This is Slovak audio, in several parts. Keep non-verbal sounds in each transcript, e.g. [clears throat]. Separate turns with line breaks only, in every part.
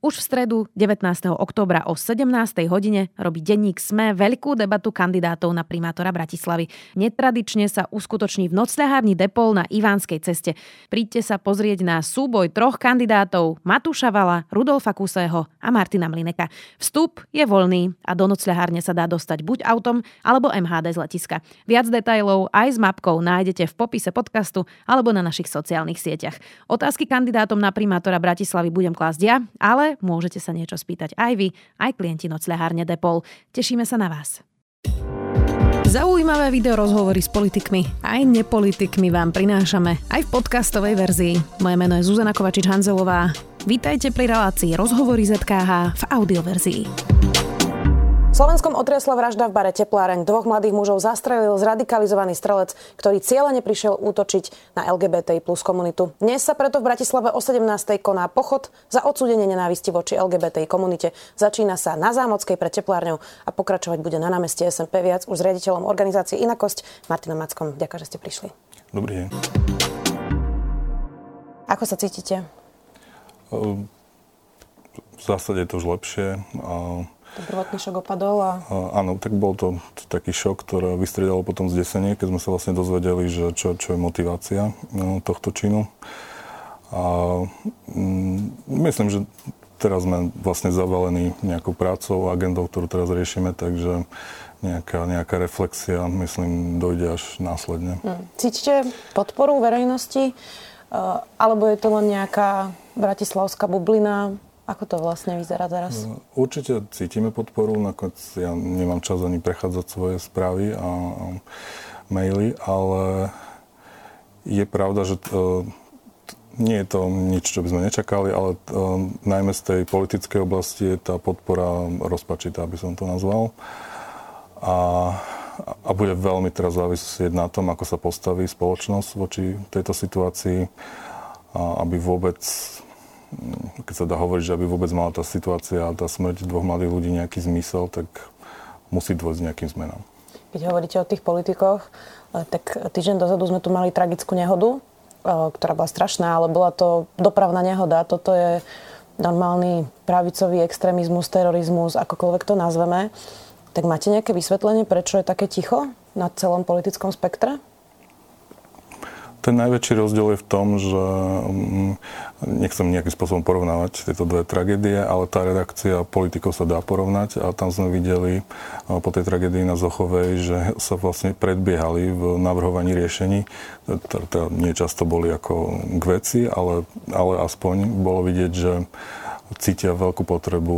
Už v stredu 19. októbra o 17. hodine robí denník SME veľkú debatu kandidátov na primátora Bratislavy. Netradične sa uskutoční v nocľahárni Depol na Ivánskej ceste. Príďte sa pozrieť na súboj troch kandidátov Matúša Vala, Rudolfa Kusého a Martina Mlineka. Vstup je voľný a do nocľahárne sa dá dostať buď autom alebo MHD z letiska. Viac detajlov aj s mapkou nájdete v popise podcastu alebo na našich sociálnych sieťach. Otázky kandidátom na primátora Bratislavy budem klásť ja, ale môžete sa niečo spýtať aj vy, aj klienti nocľahárne Depol. Tešíme sa na vás. Zaujímavé video rozhovory s politikmi aj nepolitikmi vám prinášame aj v podcastovej verzii. Moje meno je Zuzana Kovačič-Hanzelová. Vítajte pri relácii Rozhovory ZKH v audioverzii. Slovenskom otriasla vražda v bare Tepláreň. Dvoch mladých mužov zastrelil zradikalizovaný strelec, ktorý cieľene prišiel útočiť na LGBTI plus komunitu. Dnes sa preto v Bratislave o 17. koná pochod za odsúdenie nenávisti voči LGBTI komunite. Začína sa na Zámockej pred Teplárňou a pokračovať bude na námestí SMP viac už s riaditeľom organizácie Inakosť Martinom Mackom. Ďakujem, že ste prišli.
Dobrý deň.
Ako sa cítite?
V zásade je to už lepšie.
Ten prvotný šok opadol a...
Áno, tak bol to taký šok, ktorý vystriedalo potom zdesenie, keď sme sa vlastne dozvedeli, že čo, čo je motivácia no, tohto činu. A mm, myslím, že teraz sme vlastne zavalení nejakou prácou, agendou, ktorú teraz riešime, takže nejaká, nejaká reflexia, myslím, dojde až následne.
Hmm. Cítite podporu verejnosti, alebo je to len nejaká bratislavská bublina, ako to vlastne vyzerá teraz? No,
určite cítime podporu, nakoniec ja nemám čas ani prechádzať svoje správy a, maily, ale je pravda, že to, nie je to nič, čo by sme nečakali, ale to, najmä z tej politickej oblasti je tá podpora rozpačitá, aby som to nazval. A, a bude veľmi teraz závisieť na tom, ako sa postaví spoločnosť voči tejto situácii, a aby vôbec keď sa dá hovoriť, že aby vôbec mala tá situácia tá smrť dvoch mladých ľudí nejaký zmysel, tak musí dôjsť nejakým zmenám.
Keď hovoríte o tých politikoch, eh, tak týždeň dozadu sme tu mali tragickú nehodu, eh, ktorá bola strašná, ale bola to dopravná nehoda. Toto je normálny pravicový extrémizmus, terorizmus, akokoľvek to nazveme. Tak máte nejaké vysvetlenie, prečo je také ticho na celom politickom spektre?
Ten najväčší rozdiel je v tom, že mm, nechcem nejakým spôsobom porovnávať tieto dve tragédie, ale tá redakcia politikov sa dá porovnať a tam sme videli po tej tragédii na Zochovej, že sa vlastne predbiehali v navrhovaní riešení. Teda nie často boli ako k veci, ale, ale aspoň bolo vidieť, že cítia veľkú potrebu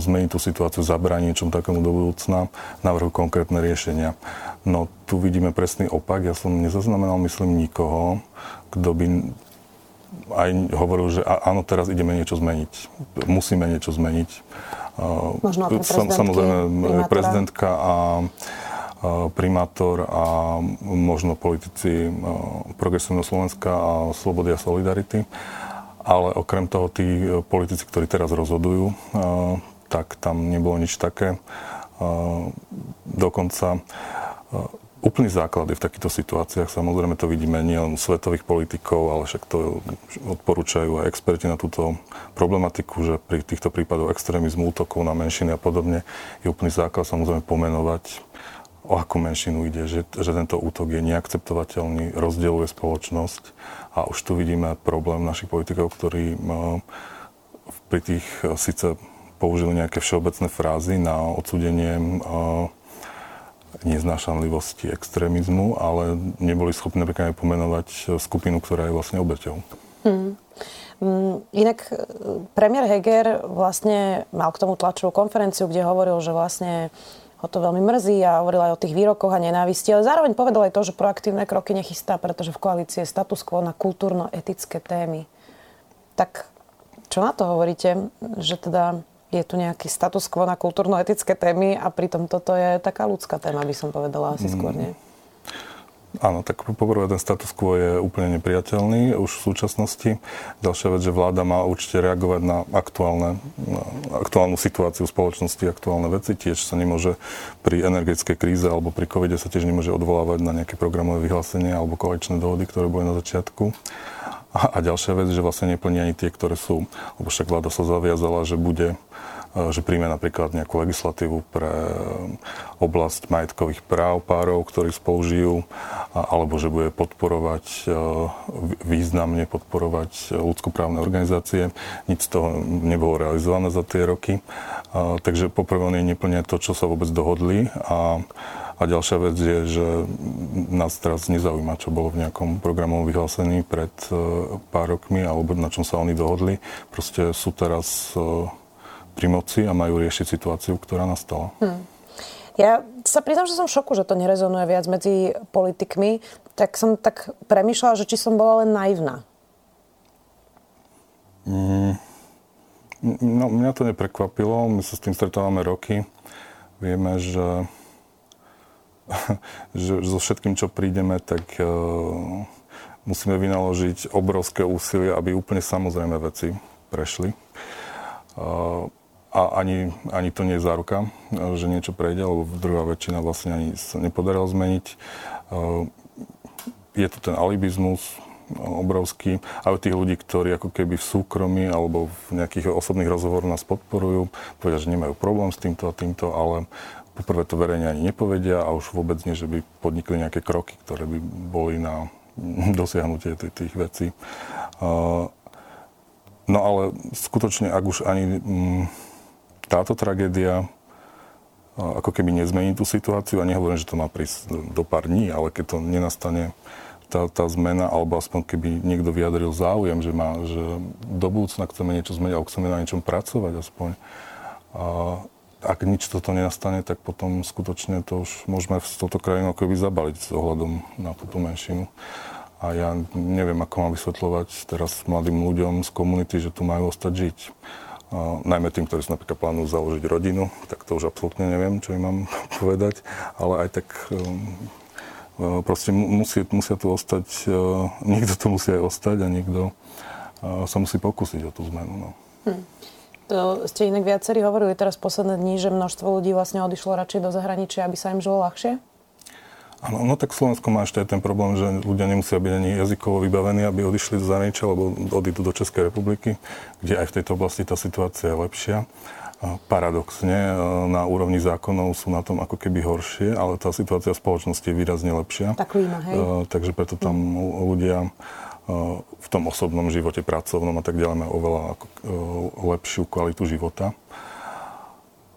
zmeniť tú situáciu, zabrániť niečom takému do budúcna, navrhujú konkrétne riešenia. No tu vidíme presný opak. Ja som nezaznamenal, myslím, nikoho, kto by aj hovoril, že áno, teraz ideme niečo zmeniť. Musíme niečo zmeniť.
Možno Sam,
Samozrejme, primátora. prezidentka a primátor a možno politici Progresívneho Slovenska a Slobody a Solidarity. Ale okrem toho tí politici, ktorí teraz rozhodujú, tak tam nebolo nič také. Dokonca Úplný základ je v takýchto situáciách, samozrejme to vidíme nielen u svetových politikov, ale však to odporúčajú aj experti na túto problematiku, že pri týchto prípadoch extrémizmu, útokov na menšiny a podobne je úplný základ samozrejme pomenovať, o akú menšinu ide, že, že tento útok je neakceptovateľný, rozdieluje spoločnosť a už tu vidíme problém našich politikov, ktorí pri tých síce použili nejaké všeobecné frázy na odsúdenie neznášanlivosti extrémizmu, ale neboli schopní napríklad aj pomenovať skupinu, ktorá je vlastne obeťou. Hmm.
Inak e, premiér Heger vlastne mal k tomu tlačovú konferenciu, kde hovoril, že vlastne ho to veľmi mrzí a hovoril aj o tých výrokoch a nenávisti, ale zároveň povedal aj to, že proaktívne kroky nechystá, pretože v koalícii je status quo na kultúrno-etické témy. Tak čo na to hovoríte, že teda je tu nejaký status quo na kultúrno-etické témy a pritom toto je taká ľudská téma, by som povedala asi skôr, nie?
Áno, tak poprvé ten status quo je úplne nepriateľný už v súčasnosti. Ďalšia vec, že vláda má určite reagovať na, aktuálne, na aktuálnu situáciu spoločnosti, aktuálne veci. Tiež sa nemôže pri energetickej kríze alebo pri covide sa tiež nemôže odvolávať na nejaké programové vyhlásenie alebo koaličné dohody, ktoré boli na začiatku. A, a ďalšia vec, že vlastne neplní ani tie, ktoré sú, lebo však vláda sa zaviazala, že bude že príjme napríklad nejakú legislatívu pre e, oblasť majetkových práv párov, ktorí spolu alebo že bude podporovať, e, významne podporovať ľudskoprávne organizácie. Nic z toho nebolo realizované za tie roky. Takže poprvé oni neplnia to, čo sa vôbec dohodli a a ďalšia vec je, že nás teraz nezaujíma, čo bolo v nejakom programovom vyhlásení pred pár rokmi, alebo na čom sa oni dohodli. Proste sú teraz pri moci a majú riešiť situáciu, ktorá nastala. Hmm.
Ja sa priznám, že som v šoku, že to nerezonuje viac medzi politikmi. Tak som tak premyšľala, že či som bola len naivná.
Mm, no, mňa to neprekvapilo. My sa s tým stretávame roky. Vieme, že, [laughs] že so všetkým, čo prídeme, tak uh, musíme vynaložiť obrovské úsilie, aby úplne samozrejme veci prešli. Uh, a ani, ani to nie je záruka, že niečo prejde, lebo druhá väčšina vlastne ani sa nepodarilo zmeniť. Je to ten alibizmus obrovský, ale tých ľudí, ktorí ako keby v súkromí alebo v nejakých osobných rozhovoroch nás podporujú, povedia, že nemajú problém s týmto a týmto, ale poprvé to verejne ani nepovedia a už vôbec nie, že by podnikli nejaké kroky, ktoré by boli na dosiahnutie tých, tých vecí. No ale skutočne, ak už ani mm, táto tragédia ako keby nezmení tú situáciu a nehovorím, že to má prísť do pár dní, ale keď to nenastane tá, tá zmena, alebo aspoň keby niekto vyjadril záujem, že, má, že do budúcna chceme niečo zmeniť, alebo chceme na niečom pracovať aspoň. A ak nič toto nenastane, tak potom skutočne to už môžeme s touto krajinou akoby zabaliť s ohľadom na túto menšinu. A ja neviem, ako mám vysvetľovať teraz mladým ľuďom z komunity, že tu majú ostať žiť najmä tým, ktorí si napríklad plánujú založiť rodinu, tak to už absolútne neviem, čo im mám [laughs] povedať, ale aj tak um, uh, proste musí, musia tu ostať, uh, niekto tu musí aj ostať a niekto uh, sa musí pokúsiť o tú zmenu. No. Hm.
To ste inak viacerí hovorili teraz posledné dní, že množstvo ľudí vlastne odišlo radšej do zahraničia, aby sa im žilo ľahšie?
Áno, no tak Slovensko má ešte aj ten problém, že ľudia nemusia byť ani jazykovo vybavení, aby odišli do zahraničia, alebo odídu do Českej republiky, kde aj v tejto oblasti tá situácia je lepšia. Paradoxne, e, na úrovni zákonov sú na tom ako keby horšie, ale tá situácia v spoločnosti je výrazne lepšia.
Tak klíma, hej?
E, takže preto tam mm. ľudia e, v tom osobnom živote, pracovnom a tak ďalej majú oveľa lepšiu kvalitu života.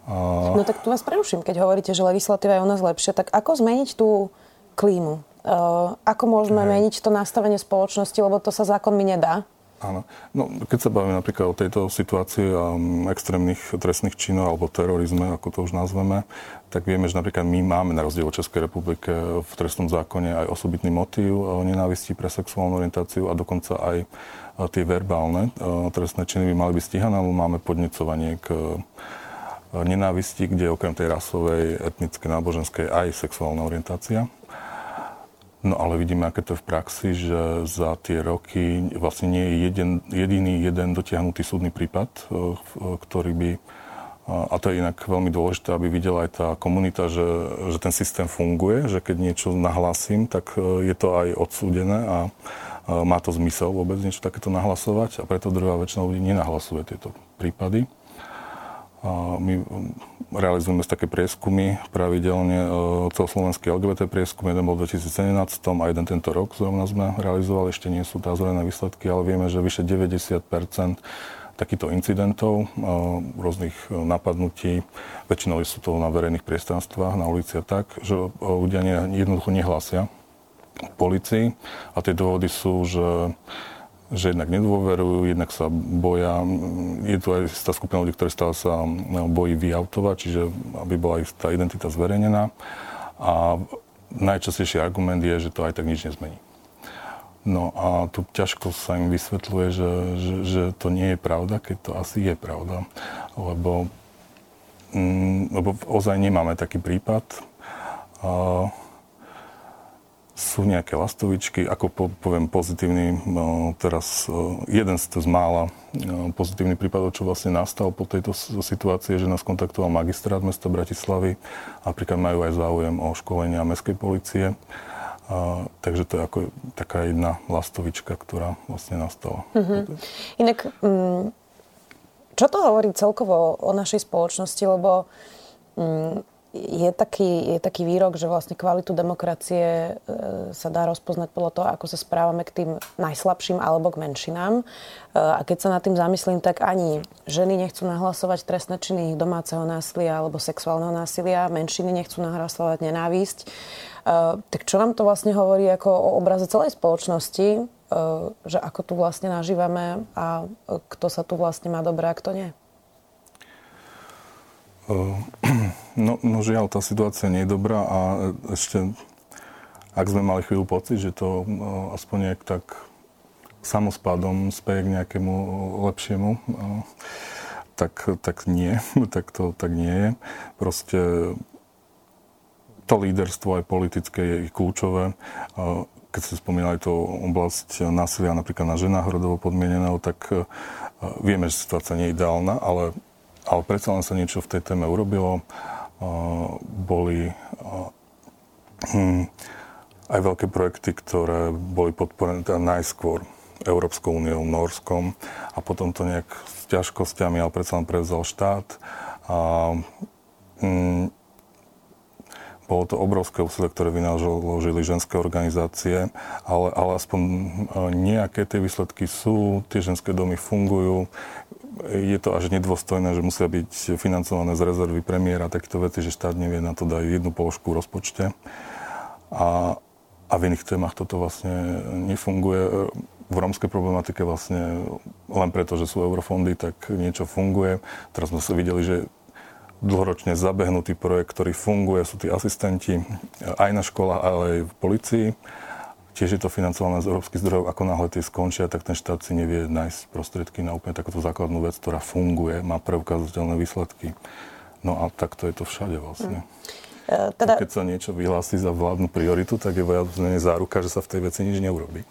No tak tu vás preruším, keď hovoríte, že legislatíva je u nás lepšia, tak ako zmeniť tú klímu? Uh, ako môžeme Hej. meniť to nastavenie spoločnosti, lebo to sa zákonmi nedá?
Áno. No, keď sa bavíme napríklad o tejto situácii um, extrémnych trestných činov alebo terorizme, ako to už nazveme, tak vieme, že napríklad my máme na rozdiel od Českej republike v trestnom zákone aj osobitný motív uh, nenávistí pre sexuálnu orientáciu a dokonca aj uh, tie verbálne uh, trestné činy by mali byť stíhané, lebo máme podnecovanie k nenávisti, kde okrem tej rasovej, etnickej, náboženskej aj sexuálna orientácia. No ale vidíme, aké to je v praxi, že za tie roky vlastne nie je jeden, jediný jeden dotiahnutý súdny prípad, e, ktorý by a to je inak veľmi dôležité, aby videla aj tá komunita, že, že ten systém funguje, že keď niečo nahlasím, tak e, je to aj odsúdené a má to zmysel vôbec niečo takéto nahlasovať a preto druhá väčšina ľudí nenahlasuje tieto prípady. My um, realizujeme také prieskumy pravidelne, uh, celoslovenský LGBT prieskum, jeden bol v 2017 a jeden tento rok zrovna sme realizovali, ešte nie sú zvolené výsledky, ale vieme, že vyše 90 takýchto incidentov, uh, rôznych uh, napadnutí, väčšinou sú to na verejných priestranstvách, na ulici a tak, že ľudia jednoducho nehlásia policii a tie dôvody sú, že že jednak nedôverujú, jednak sa boja. Je tu aj tá skupina ľudí, ktorí stále sa no, bojí vyautovať, čiže aby bola ich tá identita zverejnená. A najčastejší argument je, že to aj tak nič nezmení. No a tu ťažko sa im vysvetľuje, že, že, že to nie je pravda, keď to asi je pravda. Lebo, mm, lebo ozaj nemáme taký prípad. Uh, sú nejaké lastovičky, ako po, poviem pozitívny, no, teraz uh, jeden z, z mála uh, pozitívnych prípadov, čo vlastne nastal po tejto situácii, že nás kontaktoval magistrát mesta Bratislavy. Napríklad majú aj záujem o školenia mestskej policie. A, takže to je ako taká jedna lastovička, ktorá vlastne nastala.
Mm-hmm. Inak, mm, čo to hovorí celkovo o našej spoločnosti, lebo mm, je taký, je taký výrok, že vlastne kvalitu demokracie e, sa dá rozpoznať podľa toho, ako sa správame k tým najslabším alebo k menšinám. E, a keď sa nad tým zamyslím, tak ani ženy nechcú nahlasovať trestné činy domáceho násilia alebo sexuálneho násilia, menšiny nechcú nahlasovať nenávisť. E, tak čo nám to vlastne hovorí ako o obraze celej spoločnosti, že ako tu vlastne nažívame a kto sa tu vlastne má dobré a kto nie?
No, no žiaľ, tá situácia nie je dobrá a ešte, ak sme mali chvíľu pocit, že to aspoň nejak tak samospádom speje k nejakému lepšiemu, tak, tak nie, [laughs] tak to tak nie je. Proste to líderstvo aj politické je kľúčové. Keď ste spomínali to oblasť násilia napríklad na ženách rodovo podmieneného, tak vieme, že situácia nie je ideálna, ale ale predsa len sa niečo v tej téme urobilo. Boli hm, aj veľké projekty, ktoré boli podporené teda najskôr Európskou úniou, Norskom a potom to nejak s ťažkosťami, ale predsa len prevzal štát. A, hm, bolo to obrovské úsilie, ktoré vynaložili ženské organizácie, ale, ale aspoň nejaké tie výsledky sú, tie ženské domy fungujú, je to až nedôstojné, že musia byť financované z rezervy premiéra takéto veci, že štát nevie na to dať jednu položku v rozpočte. A, a v iných témach toto vlastne nefunguje. V rómskej problematike vlastne len preto, že sú eurofondy, tak niečo funguje. Teraz sme sa videli, že dlhoročne zabehnutý projekt, ktorý funguje, sú tí asistenti aj na školách, ale aj v policii. Tiež je to financované z európskych zdrojov. Ako náhle tie skončia, tak ten štát si nevie nájsť prostriedky na úplne takúto základnú vec, ktorá funguje, má preukázateľné výsledky. No a takto je to všade vlastne. Hmm. teda... Keď sa niečo vyhlási za vládnu prioritu, tak je viac záruka, že sa v tej veci nič neurobí.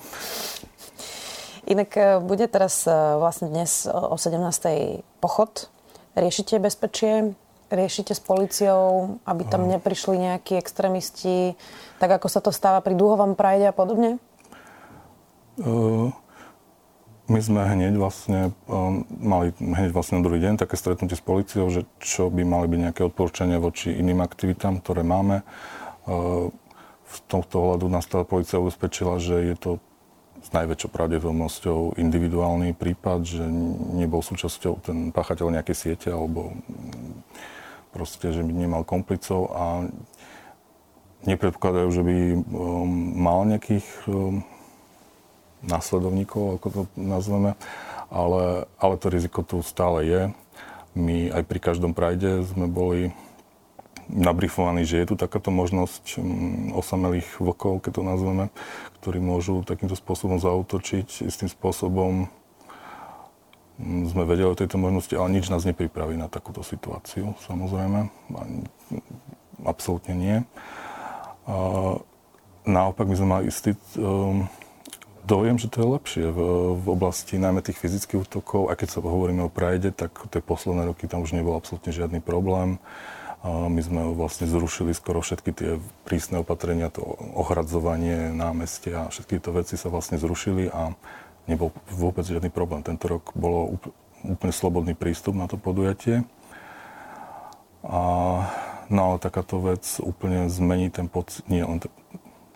Inak e, bude teraz e, vlastne dnes o 17. pochod. Riešite bezpečie? Riešite s policiou, aby tam neprišli nejakí extrémisti tak ako sa to stáva pri dúhovom prajde a podobne?
Uh, my sme hneď vlastne uh, mali hneď vlastne na druhý deň také stretnutie s policiou, že čo by mali byť nejaké odporúčania voči iným aktivitám, ktoré máme. Uh, v tomto ohľadu nás tá policia ubezpečila, že je to s najväčšou pravdepodobnosťou individuálny prípad, že nebol súčasťou ten páchateľ nejakej siete alebo proste, že by nemal komplicov a nepredpokladajú, že by um, mal nejakých um, následovníkov, ako to nazveme, ale, ale to riziko tu stále je. My aj pri každom prajde sme boli nabrifovaní, že je tu takáto možnosť um, osamelých vlkov, keď to nazveme, ktorí môžu takýmto spôsobom zautočiť. Istým spôsobom sme vedeli o tejto možnosti, ale nič nás nepripraví na takúto situáciu, samozrejme. Absolútne nie. Naopak my sme mali istý um, dojem, že to je lepšie v, oblasti najmä tých fyzických útokov. A keď sa hovoríme o Prajde, tak tie posledné roky tam už nebol absolútne žiadny problém. My sme vlastne zrušili skoro všetky tie prísne opatrenia, to ohradzovanie námestia a všetky tieto veci sa vlastne zrušili a nebol vôbec žiadny problém. Tento rok bolo úplne slobodný prístup na to podujatie. A No ale takáto vec úplne zmení ten pocit, nie len ten,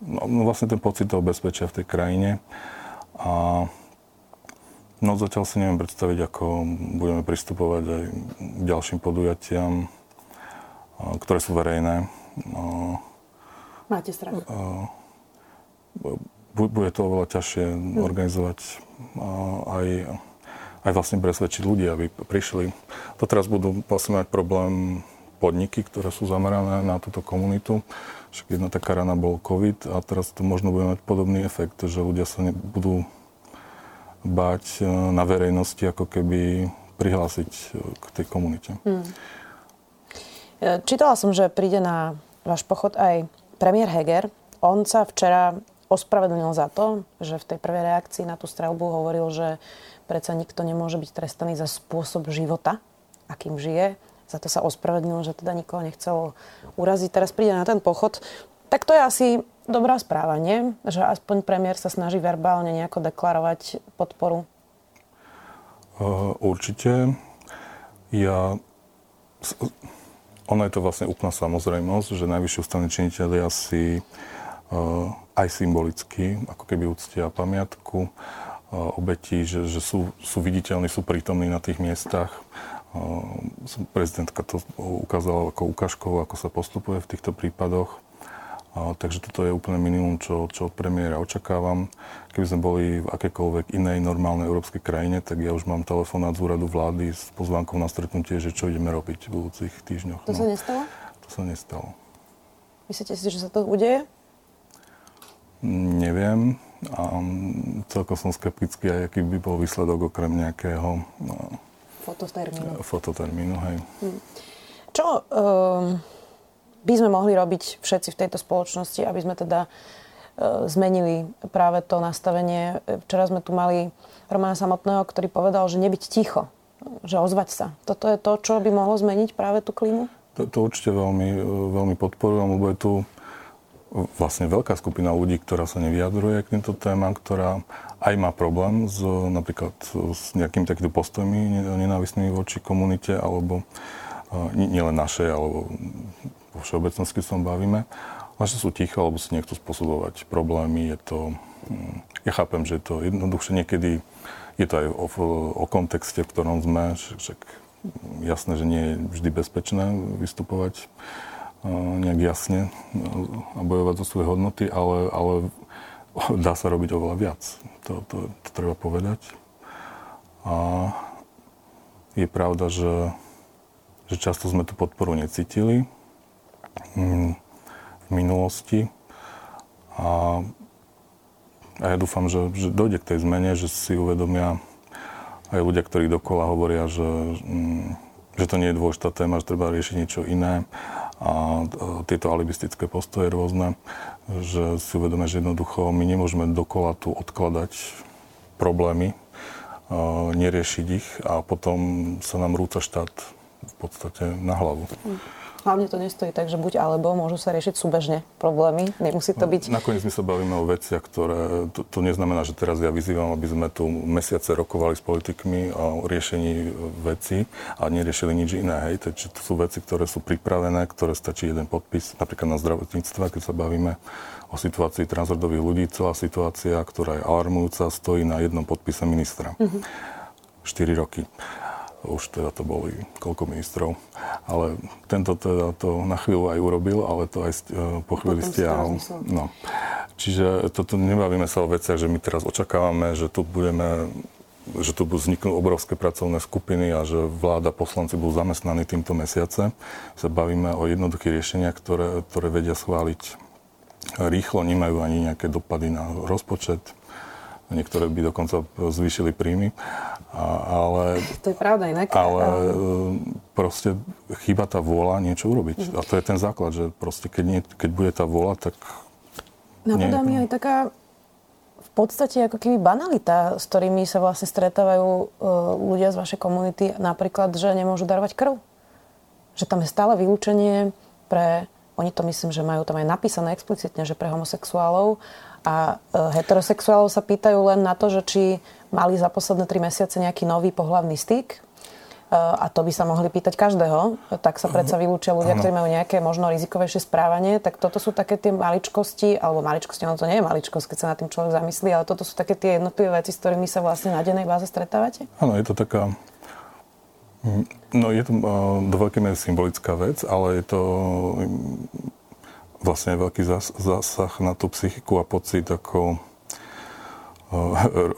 no, no, vlastne ten pocit toho bezpečia v tej krajine. A no zatiaľ si neviem predstaviť, ako budeme pristupovať aj k ďalším podujatiam, ktoré sú verejné.
Máte strach?
Bude to oveľa ťažšie hm. organizovať aj, aj vlastne presvedčiť ľudí, aby prišli. To teraz budú vlastne mať problém podniky, ktoré sú zamerané na túto komunitu. Však jedna taká rana bol COVID a teraz to možno bude mať podobný efekt, že ľudia sa nebudú báť e, na verejnosti, ako keby prihlásiť e, k tej komunite. Hmm.
Čítala som, že príde na váš pochod aj premiér Heger. On sa včera ospravedlnil za to, že v tej prvej reakcii na tú strelbu hovoril, že predsa nikto nemôže byť trestaný za spôsob života, akým žije za to sa ospravedlnil, že teda nikoho nechcel uraziť. Teraz príde na ten pochod. Tak to je asi dobrá správa, nie? Že aspoň premiér sa snaží verbálne nejako deklarovať podporu.
Určite. Ja... Ono je to vlastne úplná samozrejmosť, že najvyšší ústavní činiteľi asi uh, aj symbolicky, ako keby uctia pamiatku uh, obetí, že, že sú, sú viditeľní, sú prítomní na tých miestach. Prezidentka to ukázala ako ukážkovo, ako sa postupuje v týchto prípadoch. A, takže toto je úplne minimum, čo, čo od premiéra očakávam. Keby sme boli v akékoľvek inej normálnej európskej krajine, tak ja už mám telefonát z úradu vlády s pozvánkou na stretnutie, že čo ideme robiť v budúcich týždňoch.
To no, sa nestalo?
To sa nestalo.
Myslíte si, že sa to udeje?
Neviem. A celkom som skeptický, aj aký by bol výsledok okrem nejakého... No,
fototermínu.
Fototermínu, hej. Hm.
Čo... Um by sme mohli robiť všetci v tejto spoločnosti, aby sme teda e, zmenili práve to nastavenie. Včera sme tu mali Romana Samotného, ktorý povedal, že nebyť ticho, že ozvať sa. Toto je to, čo by mohlo zmeniť práve tú klímu?
To, to určite veľmi, veľmi podporujem, lebo je tu vlastne veľká skupina ľudí, ktorá sa nevyjadruje k týmto témam, ktorá aj má problém s, napríklad s nejakými takýmito postojmi nenávistnými voči komunite, alebo nielen našej, alebo vo všeobecnosti sa bavíme, ale sú ticho, alebo si nechcú spôsobovať problémy. Je to, hm, ja chápem, že je to jednoduchšie niekedy, je to aj o, o kontexte, v ktorom sme, však jasné, že nie je vždy bezpečné vystupovať nejak jasne a bojovať za svoje hodnoty, ale, ale [laughs] dá sa robiť oveľa viac. To, to, to treba povedať. A je pravda, že, že často sme tú podporu necítili v minulosti. A, a ja dúfam, že, že dojde k tej zmene, že si uvedomia aj ľudia, ktorí dokola hovoria, že, mm, že to nie je dôležitá téma, že treba riešiť niečo iné a tieto alibistické postoje rôzne, že si uvedomia, že jednoducho my nemôžeme dokola tu odkladať problémy, neriešiť ich a potom sa nám rúca štát v podstate na hlavu. Mm.
Hlavne to nestojí tak, že buď alebo môžu sa riešiť súbežne problémy. Nemusí to byť...
Nakoniec my sa bavíme o veciach, ktoré... To, to neznamená, že teraz ja vyzývam, aby sme tu mesiace rokovali s politikmi o riešení veci a neriešili nič iné. Hej. Takže to sú veci, ktoré sú pripravené, ktoré stačí jeden podpis. Napríklad na zdravotníctve, keď sa bavíme o situácii transrodových ľudí, celá situácia, ktorá je alarmujúca, stojí na jednom podpise ministra. Mm-hmm. 4 roky už teda to boli koľko ministrov. Ale tento teda to na chvíľu aj urobil, ale to aj uh, po chvíli stiahol. No. Čiže toto nebavíme sa o veciach, že my teraz očakávame, že tu budeme že tu budú vzniknúť obrovské pracovné skupiny a že vláda, poslanci budú zamestnaní týmto mesiace. Sa bavíme o jednoduchých riešeniach, ktoré, ktoré vedia schváliť rýchlo, nemajú ani nejaké dopady na rozpočet niektoré by dokonca zvýšili príjmy. A, ale, [laughs]
to je pravda inak.
Ale e, proste chýba tá vôľa niečo urobiť. A to je ten základ, že proste keď, nie, keď bude tá vôľa, tak...
Napadá mi aj taká v podstate ako keby banalita, s ktorými sa vlastne stretávajú uh, ľudia z vašej komunity, napríklad, že nemôžu darovať krv. Že tam je stále vylúčenie pre, oni to myslím, že majú tam aj napísané explicitne, že pre homosexuálov a e, heterosexuálov sa pýtajú len na to, že či mali za posledné tri mesiace nejaký nový pohľavný styk, e, a to by sa mohli pýtať každého, tak sa predsa vylúčia ľudia, ktorí majú nejaké možno rizikovejšie správanie, tak toto sú také tie maličkosti, alebo maličkosti, ono to nie je maličkosť, keď sa na tým človek zamyslí, ale toto sú také tie jednotlivé veci, s ktorými sa vlastne na dennej báze stretávate?
Áno, je to taká No je to do veľkej miery symbolická vec, ale je to vlastne veľký zásah na tú psychiku a pocit ako uh,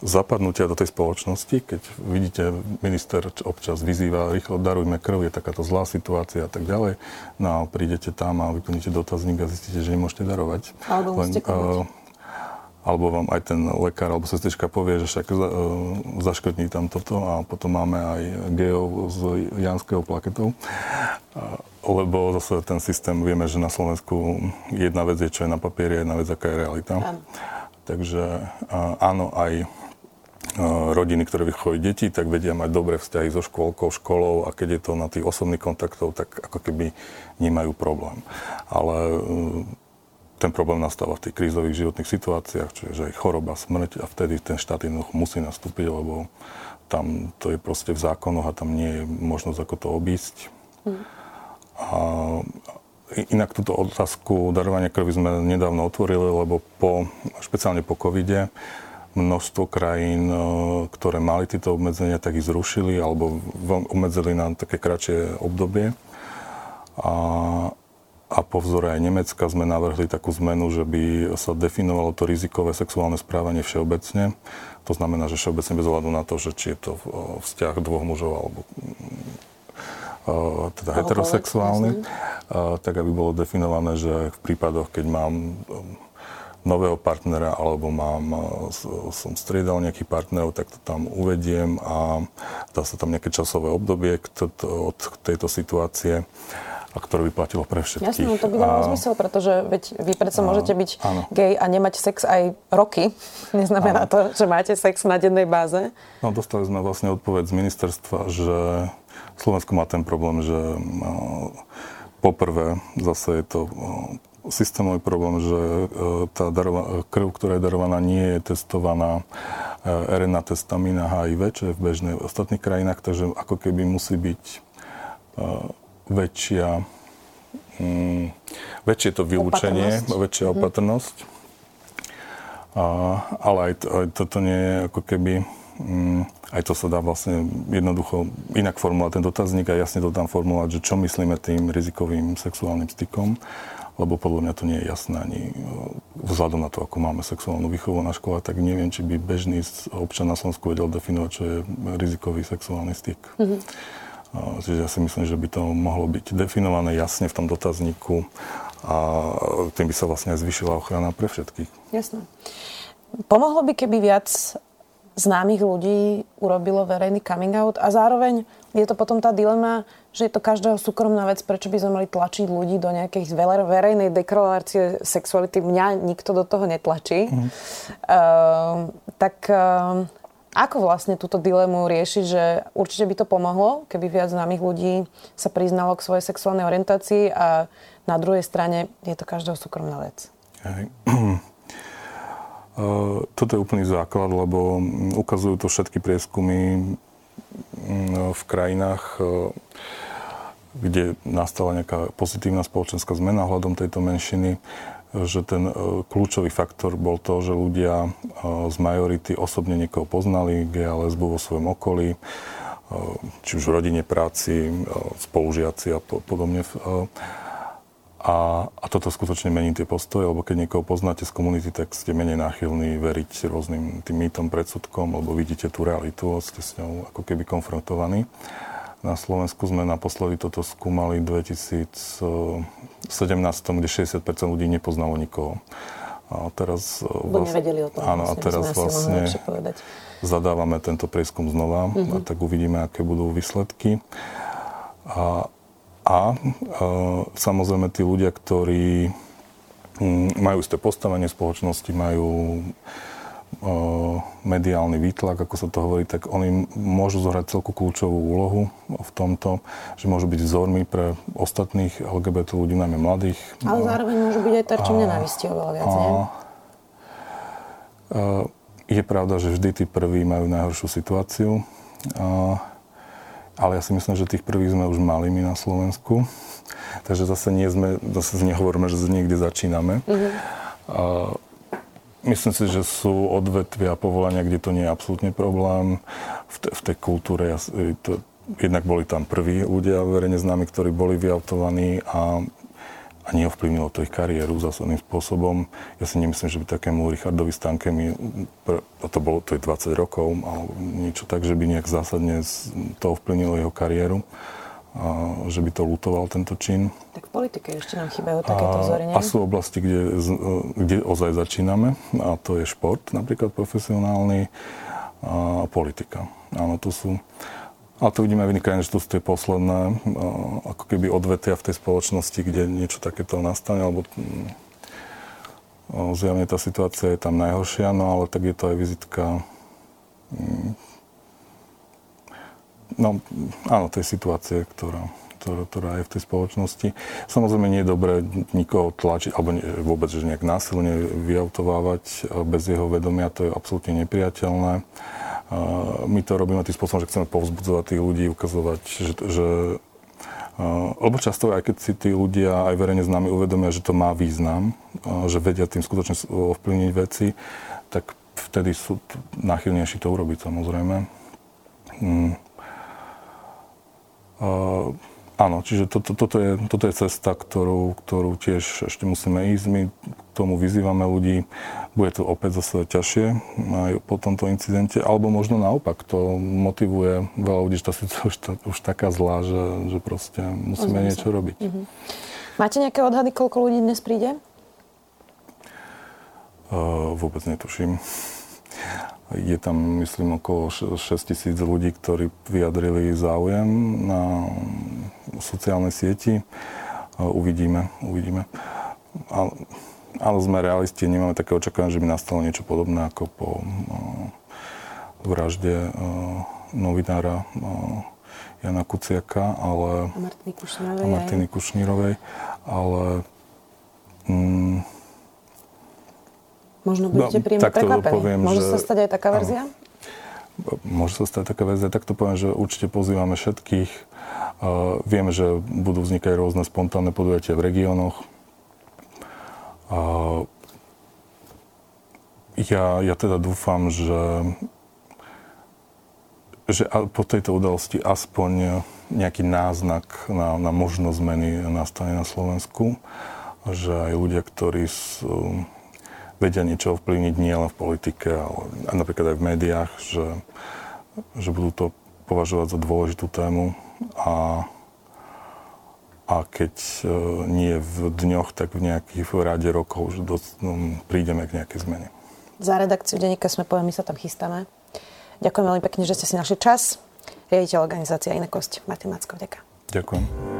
zapadnutia do tej spoločnosti, keď vidíte, minister občas vyzýva, rýchlo darujme krv, je takáto zlá situácia a tak ďalej. No a prídete tam a vyplníte dotazník a zistíte, že nemôžete darovať.
Alebo Len, uh,
alebo vám aj ten lekár alebo sestrička povie, že však za, uh, zaškrtní tam toto a potom máme aj geo z janského plaketou. Uh, lebo zase ten systém, vieme, že na Slovensku jedna vec je, čo je na papieri, jedna vec, aká je realita. Áno. Takže áno, aj rodiny, ktoré vychovajú deti, tak vedia mať dobré vzťahy so škôlkou, školou a keď je to na tých osobných kontaktov, tak ako keby nemajú problém. Ale ten problém nastáva v tých krízových životných situáciách, čiže aj choroba, smrť a vtedy ten štát jednoducho musí nastúpiť, lebo tam to je proste v zákonoch a tam nie je možnosť ako to obísť. Mm. A inak túto otázku darovania krvi sme nedávno otvorili, lebo po, špeciálne po covide množstvo krajín, e, ktoré mali tieto obmedzenia, tak ich zrušili alebo obmedzili na také kratšie obdobie. A, a po vzore aj Nemecka sme navrhli takú zmenu, že by sa definovalo to rizikové sexuálne správanie všeobecne. To znamená, že všeobecne bez ohľadu na to, že či je to vzťah dvoch mužov alebo e, teda heterosexuálny, tak aby bolo definované, že v prípadoch, keď mám nového partnera alebo mám, som striedal nejaký partnerov, tak to tam uvediem a dá sa tam nejaké časové obdobie od tejto situácie a ktoré by platilo pre všetkých.
Jasne, no to by dalo a... zmysel, pretože veď vy predsa môžete byť áno. gay a nemať sex aj roky. [laughs] Neznamená áno. to, že máte sex na dennej báze.
No, dostali sme vlastne odpoveď z ministerstva, že Slovensko má ten problém, že no, poprvé zase je to systémový problém, že e, tá darova, krv, ktorá je darovaná, nie je testovaná e, RNA testami na HIV, čo je v bežnej v ostatných krajinách, takže ako keby musí byť e, väčšia, mm, väčšie to vylúčenie, opatrnosť. väčšia mhm. opatrnosť. A, ale aj, to, aj toto nie je ako keby mm, aj to sa dá vlastne jednoducho inak formulovať ten dotazník a jasne to tam formulovať, že čo myslíme tým rizikovým sexuálnym stykom lebo podľa mňa to nie je jasné ani e, vzhľadom na to, ako máme sexuálnu výchovu na škole, tak neviem, či by bežný občan na Slovensku vedel definovať, čo je rizikový sexuálny styk. Mm-hmm. Čiže ja si myslím, že by to mohlo byť definované jasne v tom dotazníku a tým by sa vlastne aj zvyšila ochrana pre všetkých.
Jasné. Pomohlo by, keby viac známych ľudí urobilo verejný coming out a zároveň je to potom tá dilema, že je to každého súkromná vec, prečo by sme mali tlačiť ľudí do nejakej verejnej deklarácie sexuality. Mňa nikto do toho netlačí. Mm. Uh, tak uh, ako vlastne túto dilemu riešiť, že určite by to pomohlo, keby viac známych ľudí sa priznalo k svojej sexuálnej orientácii a na druhej strane je to každého súkromná vec. Hej. [clears throat]
Uh, toto je úplný základ, lebo ukazujú to všetky prieskumy Mm, v krajinách, e, kde nastala nejaká pozitívna spoločenská zmena hľadom tejto menšiny, že ten kľúčový faktor bol to, že ľudia z majority osobne niekoho poznali, gay a lesbu vo svojom okolí, či už v rodine, práci, spolužiaci a podobne. A, a toto skutočne mení tie postoje, lebo keď niekoho poznáte z komunity, tak ste menej náchylní veriť rôznym tým mýtom, predsudkom, lebo vidíte tú realitu ste s ňou ako keby konfrontovaní. Na Slovensku sme naposledy toto skúmali v 2017, kde 60% ľudí nepoznalo nikoho.
A teraz... Bo vlastne, nevedeli o tom.
Áno, a teraz vlastne zadávame tento prieskum znova uh-huh. a tak uvidíme, aké budú výsledky. A, a e, samozrejme tí ľudia, ktorí m, majú isté postavenie spoločnosti, majú e, mediálny výtlak, ako sa to hovorí, tak oni môžu zohrať celku kľúčovú úlohu v tomto, že môžu byť vzormi pre ostatných LGBT ľudí, najmä mladých.
Ale zároveň môžu byť aj terčom nenávisti oveľa viac, nie? A,
je pravda, že vždy tí prví majú najhoršiu situáciu. A, ale ja si myslím, že tých prvých sme už mali my na Slovensku. Takže zase nie sme, zase nehovoríme, že niekde začíname. Mm-hmm. A myslím si, že sú odvetvia povolania, kde to nie je absolútne problém. V, te, v tej kultúre ja, to, jednak boli tam prví ľudia verejne známi, ktorí boli vyautovaní a a neovplyvnilo to ich kariéru zásadným spôsobom. Ja si nemyslím, že by takému Richardovi Stankemi, to, bolo, to je 20 rokov, alebo niečo tak, že by nejak zásadne to ovplyvnilo jeho kariéru. A, že by to lutoval tento čin.
Tak v politike ešte nám chýbajú takéto vzory,
A sú oblasti, kde, kde ozaj začíname, a to je šport, napríklad profesionálny, a politika. Áno, to sú ale to vidíme v iných krajinách, že to sú tie posledné ako keby odvetia v tej spoločnosti, kde niečo takéto nastane, alebo mm, zjavne tá situácia je tam najhoršia, no ale tak je to aj vizitka mm, no, áno, tej situácie, ktorá, ktorá, ktorá je v tej spoločnosti. Samozrejme nie je dobré nikoho tlačiť, alebo vôbec že nejak násilne vyautovávať bez jeho vedomia, to je absolútne nepriateľné. My to robíme tým spôsobom, že chceme povzbudzovať tých ľudí, ukazovať, že, že lebo často, aj keď si tí ľudia aj verejne s nami uvedomia, že to má význam, že vedia tým skutočne ovplyvniť veci, tak vtedy sú náchylnejší to urobiť samozrejme. Mm. Uh, áno, čiže to, to, toto, je, toto je cesta, ktorú, ktorú tiež ešte musíme ísť. My k tomu vyzývame ľudí. Bude to opäť zase ťažšie aj po tomto incidente, alebo možno naopak to motivuje veľa ľudí, že tá situácia už, už taká zlá, že, že proste musíme Ozviem niečo sa. robiť. Mm-hmm.
Máte nejaké odhady, koľko ľudí dnes príde?
Uh, vôbec netuším. Je tam, myslím, okolo 6 tisíc ľudí, ktorí vyjadrili záujem na sociálnej sieti. Uvidíme, uvidíme. Ale, ale sme realisti, nemáme také očakávanie, že by nastalo niečo podobné ako po vražde novinára Jana Kuciaka, ale...
A Martiny Kušnírovej.
A Martiny Kušnírovej, ale... Mm,
Možno budete no, príjemne prekvapení. Poviem, Môže že... sa stať aj taká verzia?
Môže sa stať taká verzia. Tak to poviem, že určite pozývame všetkých. Uh, vieme, že budú vznikať rôzne spontánne podujatia v regiónoch. Uh, ja, ja teda dúfam, že, že po tejto udalosti aspoň nejaký náznak na, na možnosť zmeny nastane na Slovensku. Že aj ľudia, ktorí sú vedia niečo ovplyvniť nielen v politike, ale napríklad aj v médiách, že, že budú to považovať za dôležitú tému a, a keď e, nie v dňoch, tak v nejakých rade rokov, že do, no, prídeme k nejakej zmene.
Za redakciu denníka sme poviem, my sa tam chystáme. Ďakujem veľmi pekne, že ste si našli čas. Riaditeľ organizácia Inakosť, Martin Macko, ďakujem.
Ďakujem.